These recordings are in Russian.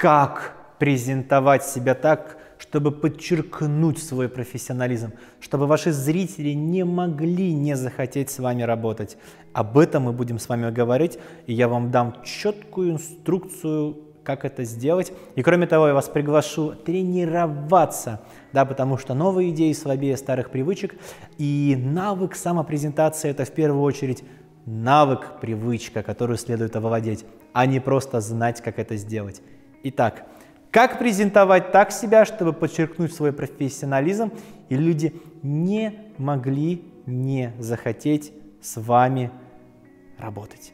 как презентовать себя так, чтобы подчеркнуть свой профессионализм, чтобы ваши зрители не могли не захотеть с вами работать. Об этом мы будем с вами говорить, и я вам дам четкую инструкцию, как это сделать. И кроме того, я вас приглашу тренироваться, да, потому что новые идеи слабее старых привычек, и навык самопрезентации – это в первую очередь навык, привычка, которую следует овладеть, а не просто знать, как это сделать. Итак, как презентовать так себя, чтобы подчеркнуть свой профессионализм, и люди не могли не захотеть с вами работать.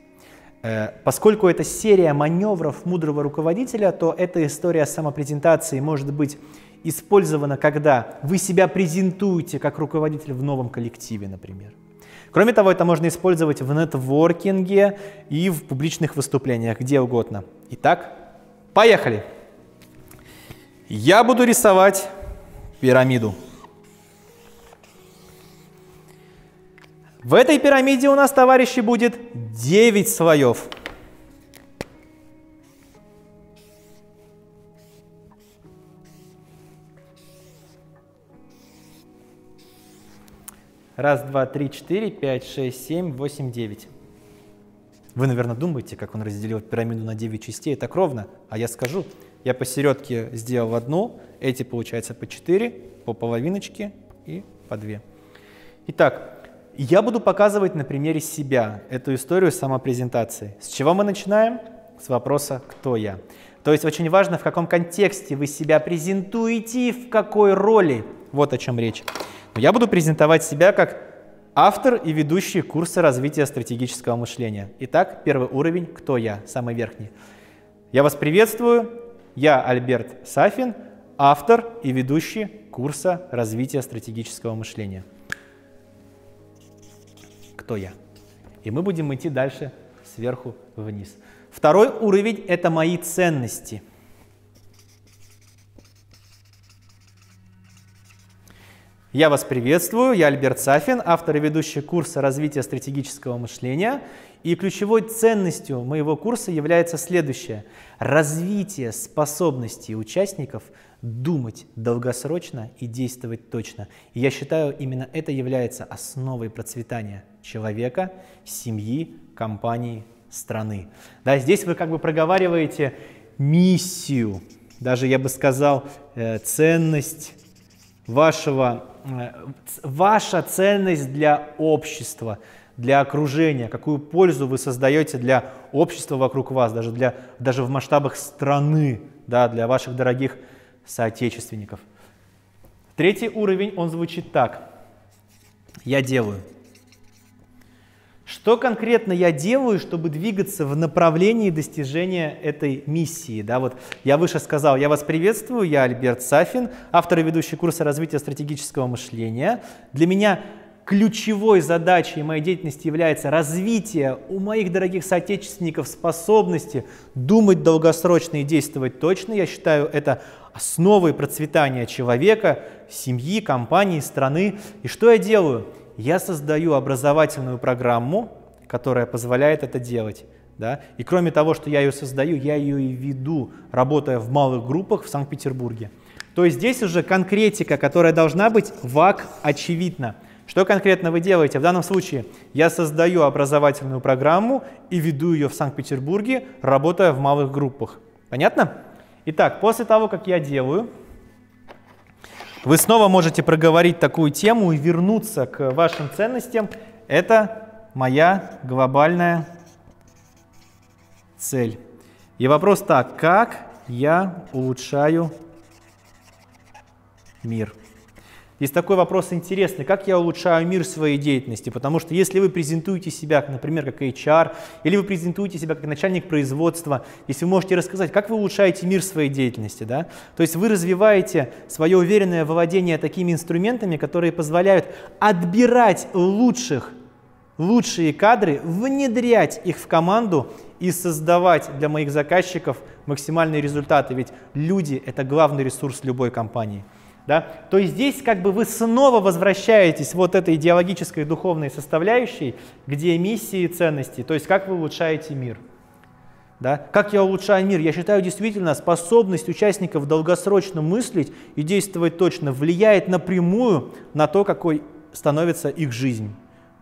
Э, поскольку это серия маневров мудрого руководителя, то эта история самопрезентации может быть использована, когда вы себя презентуете как руководитель в новом коллективе, например. Кроме того, это можно использовать в нетворкинге и в публичных выступлениях, где угодно. Итак, поехали! Я буду рисовать пирамиду. В этой пирамиде у нас, товарищи, будет 9 слоев. Раз, два, три, четыре, пять, шесть, семь, восемь, девять. Вы, наверное, думаете, как он разделил пирамиду на 9 частей. Так ровно, а я скажу. Я посередке сделал одну, эти, получается, по 4, по половиночке и по 2. Итак, я буду показывать на примере себя эту историю самопрезентации. С чего мы начинаем? С вопроса «Кто я?». То есть очень важно, в каком контексте вы себя презентуете, в какой роли. Вот о чем речь. Но я буду презентовать себя как автор и ведущий курса развития стратегического мышления. Итак, первый уровень «Кто я?», самый верхний. Я вас приветствую, я Альберт Сафин, автор и ведущий курса развития стратегического мышления. Кто я? И мы будем идти дальше сверху вниз. Второй уровень – это мои ценности. Я вас приветствую, я Альберт Сафин, автор и ведущий курса развития стратегического мышления. И ключевой ценностью моего курса является следующее. Развитие способностей участников думать долгосрочно и действовать точно. И я считаю, именно это является основой процветания человека, семьи, компании, страны. Да, здесь вы как бы проговариваете миссию, даже я бы сказал, э, ценность вашего, э, ваша ценность для общества – для окружения, какую пользу вы создаете для общества вокруг вас, даже, для, даже в масштабах страны, да, для ваших дорогих соотечественников. Третий уровень, он звучит так. Я делаю. Что конкретно я делаю, чтобы двигаться в направлении достижения этой миссии? Да, вот я выше сказал, я вас приветствую, я Альберт Сафин, автор и ведущий курса развития стратегического мышления. Для меня ключевой задачей моей деятельности является развитие у моих дорогих соотечественников способности думать долгосрочно и действовать точно. Я считаю это основой процветания человека, семьи, компании, страны. И что я делаю? Я создаю образовательную программу, которая позволяет это делать. Да? И кроме того, что я ее создаю, я ее и веду, работая в малых группах в Санкт-Петербурге. То есть здесь уже конкретика, которая должна быть ВАК очевидна. Что конкретно вы делаете? В данном случае я создаю образовательную программу и веду ее в Санкт-Петербурге, работая в малых группах. Понятно? Итак, после того, как я делаю, вы снова можете проговорить такую тему и вернуться к вашим ценностям. Это моя глобальная цель. И вопрос так, как я улучшаю мир? Здесь такой вопрос интересный, как я улучшаю мир своей деятельности, потому что если вы презентуете себя, например, как HR, или вы презентуете себя как начальник производства, если вы можете рассказать, как вы улучшаете мир своей деятельности, да? то есть вы развиваете свое уверенное владение такими инструментами, которые позволяют отбирать лучших, лучшие кадры, внедрять их в команду и создавать для моих заказчиков максимальные результаты, ведь люди – это главный ресурс любой компании – да? То здесь как бы вы снова возвращаетесь вот этой идеологической духовной составляющей, где миссии и ценности, то есть как вы улучшаете мир. Да? Как я улучшаю мир? Я считаю, действительно, способность участников долгосрочно мыслить и действовать точно влияет напрямую на то, какой становится их жизнь.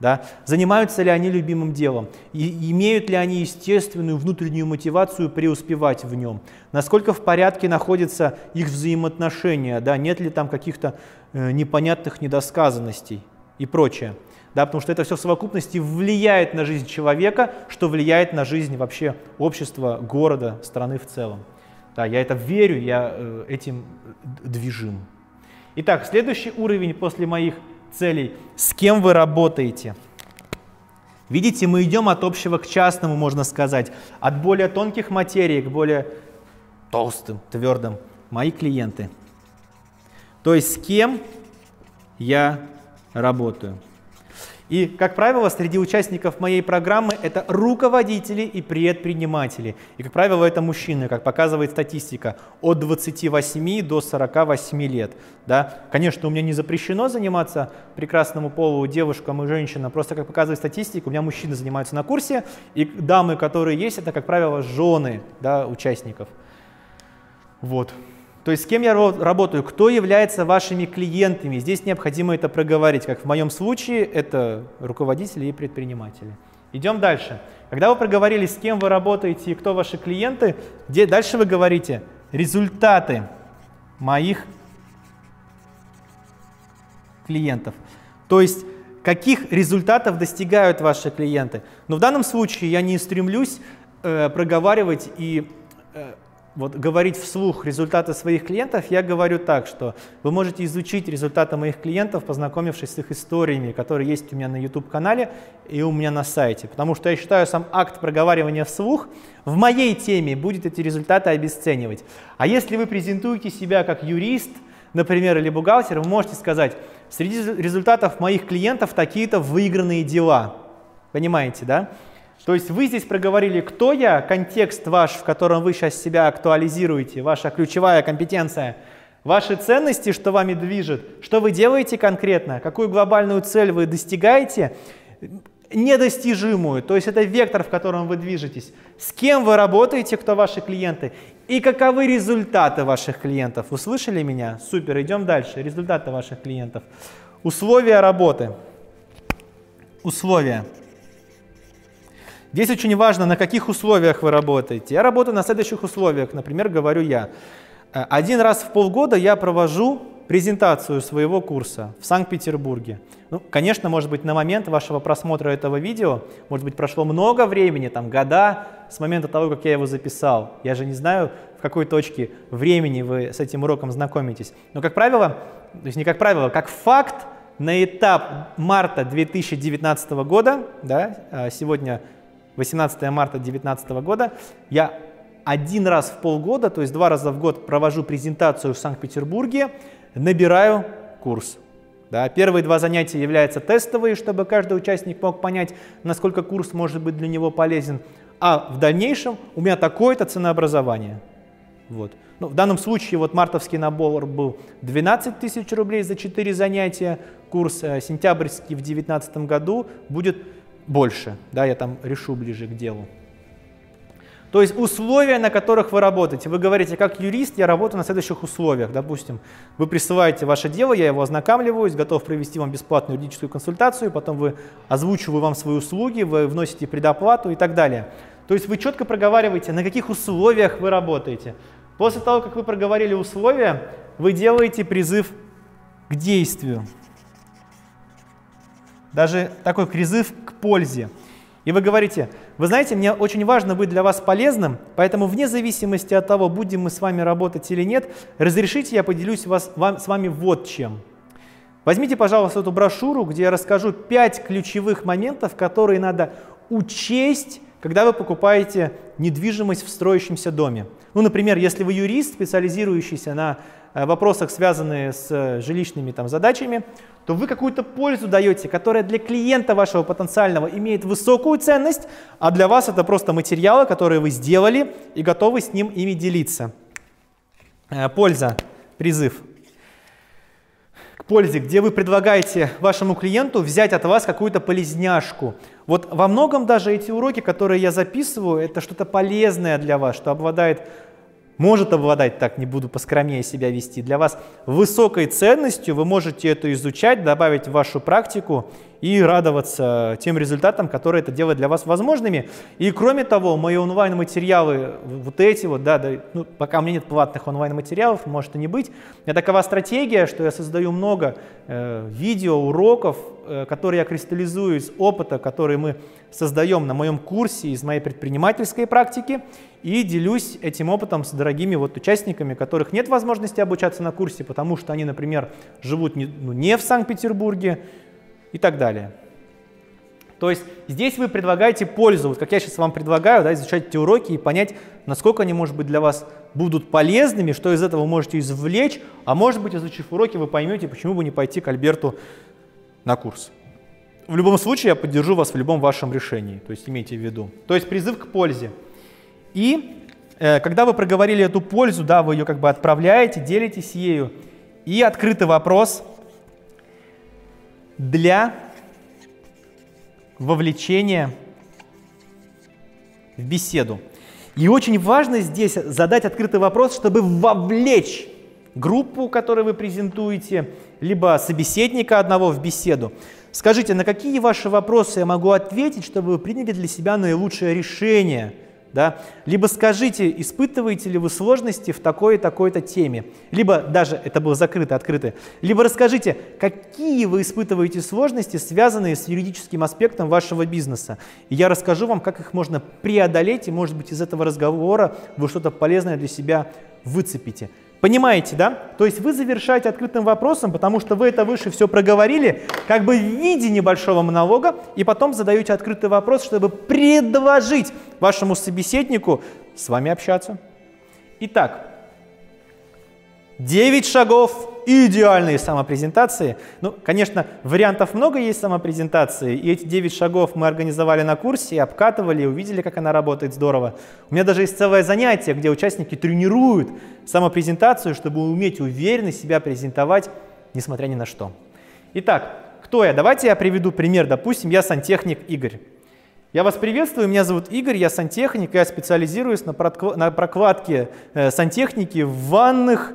Да? Занимаются ли они любимым делом? И имеют ли они естественную внутреннюю мотивацию преуспевать в нем? Насколько в порядке находятся их взаимоотношения? Да? Нет ли там каких-то э, непонятных недосказанностей и прочее? Да, потому что это все в совокупности влияет на жизнь человека, что влияет на жизнь вообще общества, города, страны в целом. Да, я это верю, я э, этим движим. Итак, следующий уровень после моих целей. С кем вы работаете? Видите, мы идем от общего к частному, можно сказать, от более тонких материй к более толстым, твердым. Мои клиенты. То есть с кем я работаю. И, как правило, среди участников моей программы это руководители и предприниматели. И, как правило, это мужчины, как показывает статистика, от 28 до 48 лет. Да? Конечно, у меня не запрещено заниматься прекрасному полу девушкам и женщинам, просто, как показывает статистика, у меня мужчины занимаются на курсе, и дамы, которые есть, это, как правило, жены да, участников. Вот. То есть с кем я работаю, кто является вашими клиентами. Здесь необходимо это проговорить, как в моем случае, это руководители и предприниматели. Идем дальше. Когда вы проговорили, с кем вы работаете и кто ваши клиенты, где дальше вы говорите результаты моих клиентов. То есть каких результатов достигают ваши клиенты. Но в данном случае я не стремлюсь э, проговаривать и э, вот говорить вслух результаты своих клиентов, я говорю так, что вы можете изучить результаты моих клиентов, познакомившись с их историями, которые есть у меня на YouTube-канале и у меня на сайте. Потому что я считаю, сам акт проговаривания вслух в моей теме будет эти результаты обесценивать. А если вы презентуете себя как юрист, например, или бухгалтер, вы можете сказать, среди результатов моих клиентов такие-то выигранные дела. Понимаете, да? То есть вы здесь проговорили, кто я, контекст ваш, в котором вы сейчас себя актуализируете, ваша ключевая компетенция, ваши ценности, что вами движет, что вы делаете конкретно, какую глобальную цель вы достигаете, недостижимую, то есть это вектор, в котором вы движетесь, с кем вы работаете, кто ваши клиенты, и каковы результаты ваших клиентов. Услышали меня? Супер, идем дальше. Результаты ваших клиентов. Условия работы. Условия. Здесь очень важно, на каких условиях вы работаете. Я работаю на следующих условиях, например, говорю я. Э, один раз в полгода я провожу презентацию своего курса в Санкт-Петербурге. Ну, конечно, может быть, на момент вашего просмотра этого видео, может быть, прошло много времени, там, года с момента того, как я его записал. Я же не знаю, в какой точке времени вы с этим уроком знакомитесь. Но, как правило, то есть не как правило, как факт, на этап марта 2019 года, да, э, сегодня 18 марта 2019 года, я один раз в полгода, то есть два раза в год провожу презентацию в Санкт-Петербурге, набираю курс. Да, первые два занятия являются тестовые, чтобы каждый участник мог понять, насколько курс может быть для него полезен. А в дальнейшем у меня такое-то ценообразование. Вот. Ну, в данном случае вот мартовский набор был 12 тысяч рублей за 4 занятия, курс э, сентябрьский в 2019 году будет больше, да, я там решу ближе к делу. То есть условия, на которых вы работаете. Вы говорите, как юрист, я работаю на следующих условиях. Допустим, вы присылаете ваше дело, я его ознакомливаюсь, готов провести вам бесплатную юридическую консультацию, потом вы озвучиваю вам свои услуги, вы вносите предоплату и так далее. То есть вы четко проговариваете, на каких условиях вы работаете. После того, как вы проговорили условия, вы делаете призыв к действию даже такой призыв к пользе. И вы говорите, вы знаете, мне очень важно быть для вас полезным, поэтому вне зависимости от того, будем мы с вами работать или нет, разрешите я поделюсь вас, вам, с вами вот чем. Возьмите, пожалуйста, эту брошюру, где я расскажу 5 ключевых моментов, которые надо учесть, когда вы покупаете недвижимость в строящемся доме. Ну, например, если вы юрист, специализирующийся на вопросах, связанные с э, жилищными там, задачами, то вы какую-то пользу даете, которая для клиента вашего потенциального имеет высокую ценность, а для вас это просто материалы, которые вы сделали и готовы с ним ими делиться. Э, польза, призыв. к пользе, где вы предлагаете вашему клиенту взять от вас какую-то полезняшку. Вот во многом даже эти уроки, которые я записываю, это что-то полезное для вас, что обладает может обладать, так не буду поскромнее себя вести, для вас высокой ценностью, вы можете это изучать, добавить в вашу практику и радоваться тем результатам, которые это делает для вас возможными. И кроме того, мои онлайн-материалы, вот эти вот, да, да ну, пока у меня нет платных онлайн-материалов, может и не быть, меня такова стратегия, что я создаю много э, видео, уроков, э, которые я кристаллизую из опыта, который мы создаем на моем курсе из моей предпринимательской практики, и делюсь этим опытом с дорогими вот участниками, которых нет возможности обучаться на курсе, потому что они, например, живут не, ну, не в Санкт-Петербурге и так далее. То есть здесь вы предлагаете пользу, вот как я сейчас вам предлагаю, да, изучать эти уроки и понять, насколько они, может быть, для вас будут полезными, что из этого вы можете извлечь, а может быть, изучив уроки, вы поймете, почему бы не пойти к Альберту на курс. В любом случае, я поддержу вас в любом вашем решении, то есть имейте в виду. То есть призыв к пользе – и э, когда вы проговорили эту пользу, да, вы ее как бы отправляете, делитесь ею. И открытый вопрос для вовлечения в беседу. И очень важно здесь задать открытый вопрос, чтобы вовлечь группу, которую вы презентуете, либо собеседника одного в беседу. Скажите, на какие ваши вопросы я могу ответить, чтобы вы приняли для себя наилучшее решение – да? Либо скажите, испытываете ли вы сложности в такой и такой-то теме, либо даже, это было закрыто, открыто, либо расскажите, какие вы испытываете сложности, связанные с юридическим аспектом вашего бизнеса. И я расскажу вам, как их можно преодолеть, и может быть из этого разговора вы что-то полезное для себя выцепите. Понимаете, да? То есть вы завершаете открытым вопросом, потому что вы это выше все проговорили, как бы в виде небольшого монолога, и потом задаете открытый вопрос, чтобы предложить вашему собеседнику с вами общаться. Итак, 9 шагов идеальной самопрезентации. Ну, конечно, вариантов много есть самопрезентации, и эти 9 шагов мы организовали на курсе, обкатывали, увидели, как она работает здорово. У меня даже есть целое занятие, где участники тренируют самопрезентацию, чтобы уметь уверенно себя презентовать, несмотря ни на что. Итак, кто я? Давайте я приведу пример. Допустим, я сантехник Игорь. Я вас приветствую, меня зовут Игорь, я сантехник, я специализируюсь на прокладке э, сантехники в ванных,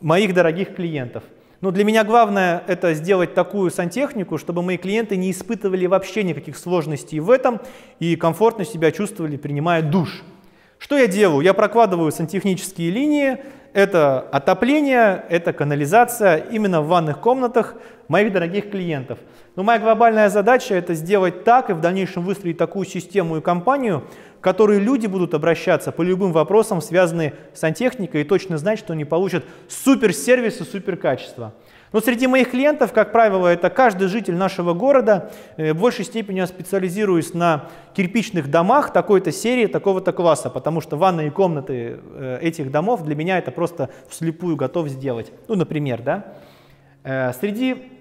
моих дорогих клиентов. Но для меня главное это сделать такую сантехнику, чтобы мои клиенты не испытывали вообще никаких сложностей в этом и комфортно себя чувствовали, принимая душ. Что я делаю? Я прокладываю сантехнические линии, это отопление, это канализация именно в ванных комнатах моих дорогих клиентов. Но моя глобальная задача это сделать так и в дальнейшем выстроить такую систему и компанию, к которой люди будут обращаться по любым вопросам, связанным с сантехникой, и точно знать, что они получат суперсервис и суперкачество. Но среди моих клиентов, как правило, это каждый житель нашего города. Э, в большей степени я специализируюсь на кирпичных домах такой-то серии, такого-то класса, потому что ванные комнаты э, этих домов для меня это просто вслепую готов сделать. Ну, например, да. Э, среди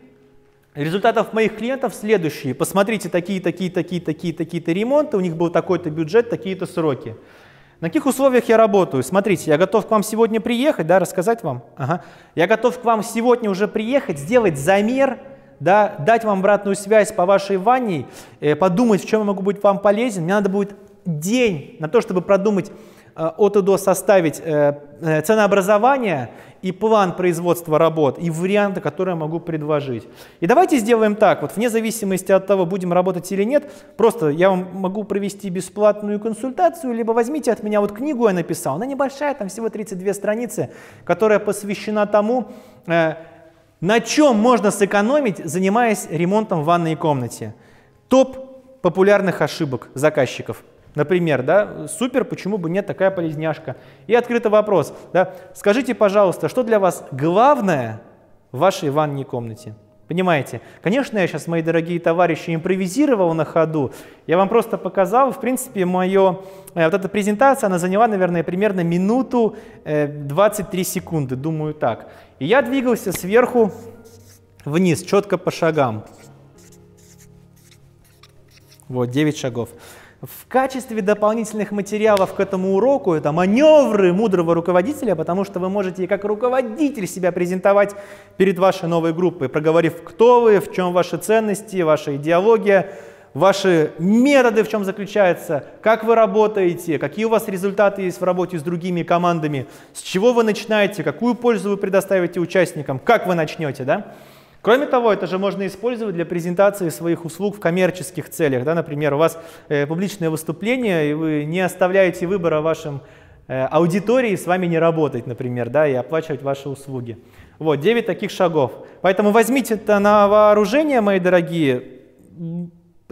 результатов моих клиентов следующие. Посмотрите, такие, такие, такие, такие, такие-то ремонты, у них был такой-то бюджет, такие-то сроки. На каких условиях я работаю? Смотрите, я готов к вам сегодня приехать, да, рассказать вам. Ага. Я готов к вам сегодня уже приехать, сделать замер, да, дать вам обратную связь по вашей ванне, э, подумать, в чем я могу быть вам полезен. Мне надо будет день на то, чтобы продумать Э, от и до составить э, э, ценообразование и план производства работ, и варианты, которые я могу предложить. И давайте сделаем так, вот вне зависимости от того, будем работать или нет, просто я вам могу провести бесплатную консультацию, либо возьмите от меня вот книгу я написал, она небольшая, там всего 32 страницы, которая посвящена тому, на чем можно сэкономить, занимаясь ремонтом в ванной комнате. Топ популярных ошибок заказчиков – Например, да, супер, почему бы нет, такая полезняшка. И открытый вопрос, да, скажите, пожалуйста, что для вас главное в вашей ванной комнате? Понимаете? Конечно, я сейчас, мои дорогие товарищи, импровизировал на ходу. Я вам просто показал, в принципе, мое, э, вот эта презентация, она заняла, наверное, примерно минуту э, 23 секунды, думаю так. И я двигался сверху вниз, четко по шагам. Вот, 9 шагов. В качестве дополнительных материалов к этому уроку это маневры мудрого руководителя, потому что вы можете как руководитель себя презентовать перед вашей новой группой, проговорив, кто вы, в чем ваши ценности, ваша идеология, ваши методы в чем заключаются, как вы работаете, какие у вас результаты есть в работе с другими командами, с чего вы начинаете, какую пользу вы предоставите участникам, как вы начнете, да? Кроме того, это же можно использовать для презентации своих услуг в коммерческих целях. Да? Например, у вас э, публичное выступление, и вы не оставляете выбора вашим э, аудитории с вами не работать, например, да, и оплачивать ваши услуги. Вот, 9 таких шагов. Поэтому возьмите это на вооружение, мои дорогие.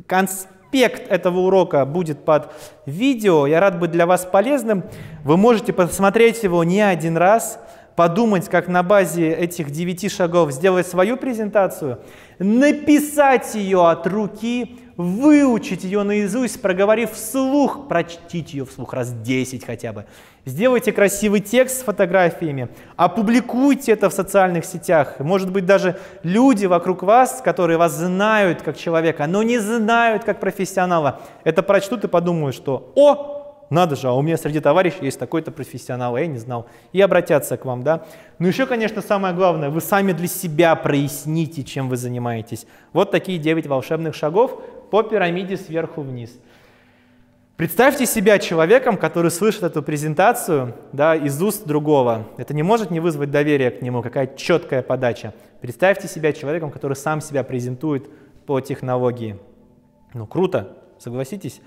Конспект этого урока будет под видео. Я рад быть для вас полезным. Вы можете посмотреть его не один раз – подумать, как на базе этих девяти шагов сделать свою презентацию, написать ее от руки, выучить ее наизусть, проговорив вслух, прочтите ее вслух раз 10 хотя бы. Сделайте красивый текст с фотографиями, опубликуйте это в социальных сетях. Может быть, даже люди вокруг вас, которые вас знают как человека, но не знают как профессионала, это прочтут и подумают, что «О, надо же, а у меня среди товарищей есть такой-то профессионал, а я не знал. И обратятся к вам, да. Ну еще, конечно, самое главное, вы сами для себя проясните, чем вы занимаетесь. Вот такие 9 волшебных шагов по пирамиде сверху вниз. Представьте себя человеком, который слышит эту презентацию да, из уст другого. Это не может не вызвать доверия к нему, какая четкая подача. Представьте себя человеком, который сам себя презентует по технологии. Ну круто, согласитесь?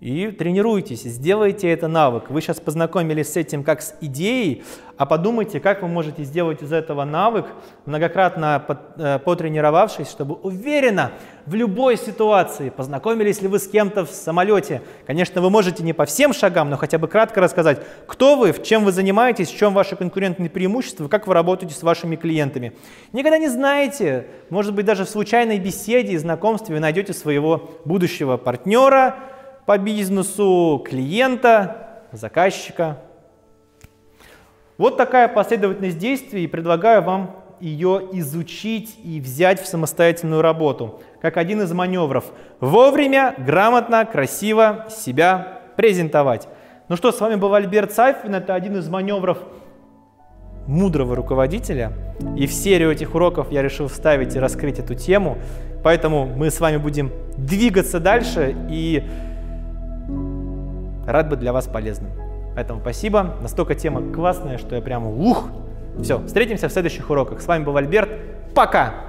И тренируйтесь, сделайте это навык. Вы сейчас познакомились с этим как с идеей, а подумайте, как вы можете сделать из этого навык, многократно э, потренировавшись, чтобы уверенно в любой ситуации, познакомились ли вы с кем-то в самолете. Конечно, вы можете не по всем шагам, но хотя бы кратко рассказать, кто вы, в чем вы занимаетесь, в чем ваши конкурентные преимущества, как вы работаете с вашими клиентами. Никогда не знаете, может быть, даже в случайной беседе и знакомстве вы найдете своего будущего партнера, по бизнесу, клиента, заказчика. Вот такая последовательность действий, и предлагаю вам ее изучить и взять в самостоятельную работу, как один из маневров. Вовремя, грамотно, красиво себя презентовать. Ну что, с вами был Альберт Сафин, это один из маневров мудрого руководителя. И в серию этих уроков я решил вставить и раскрыть эту тему. Поэтому мы с вами будем двигаться дальше и рад быть для вас полезным. Поэтому спасибо. Настолько тема классная, что я прямо ух. Все, встретимся в следующих уроках. С вами был Альберт. Пока!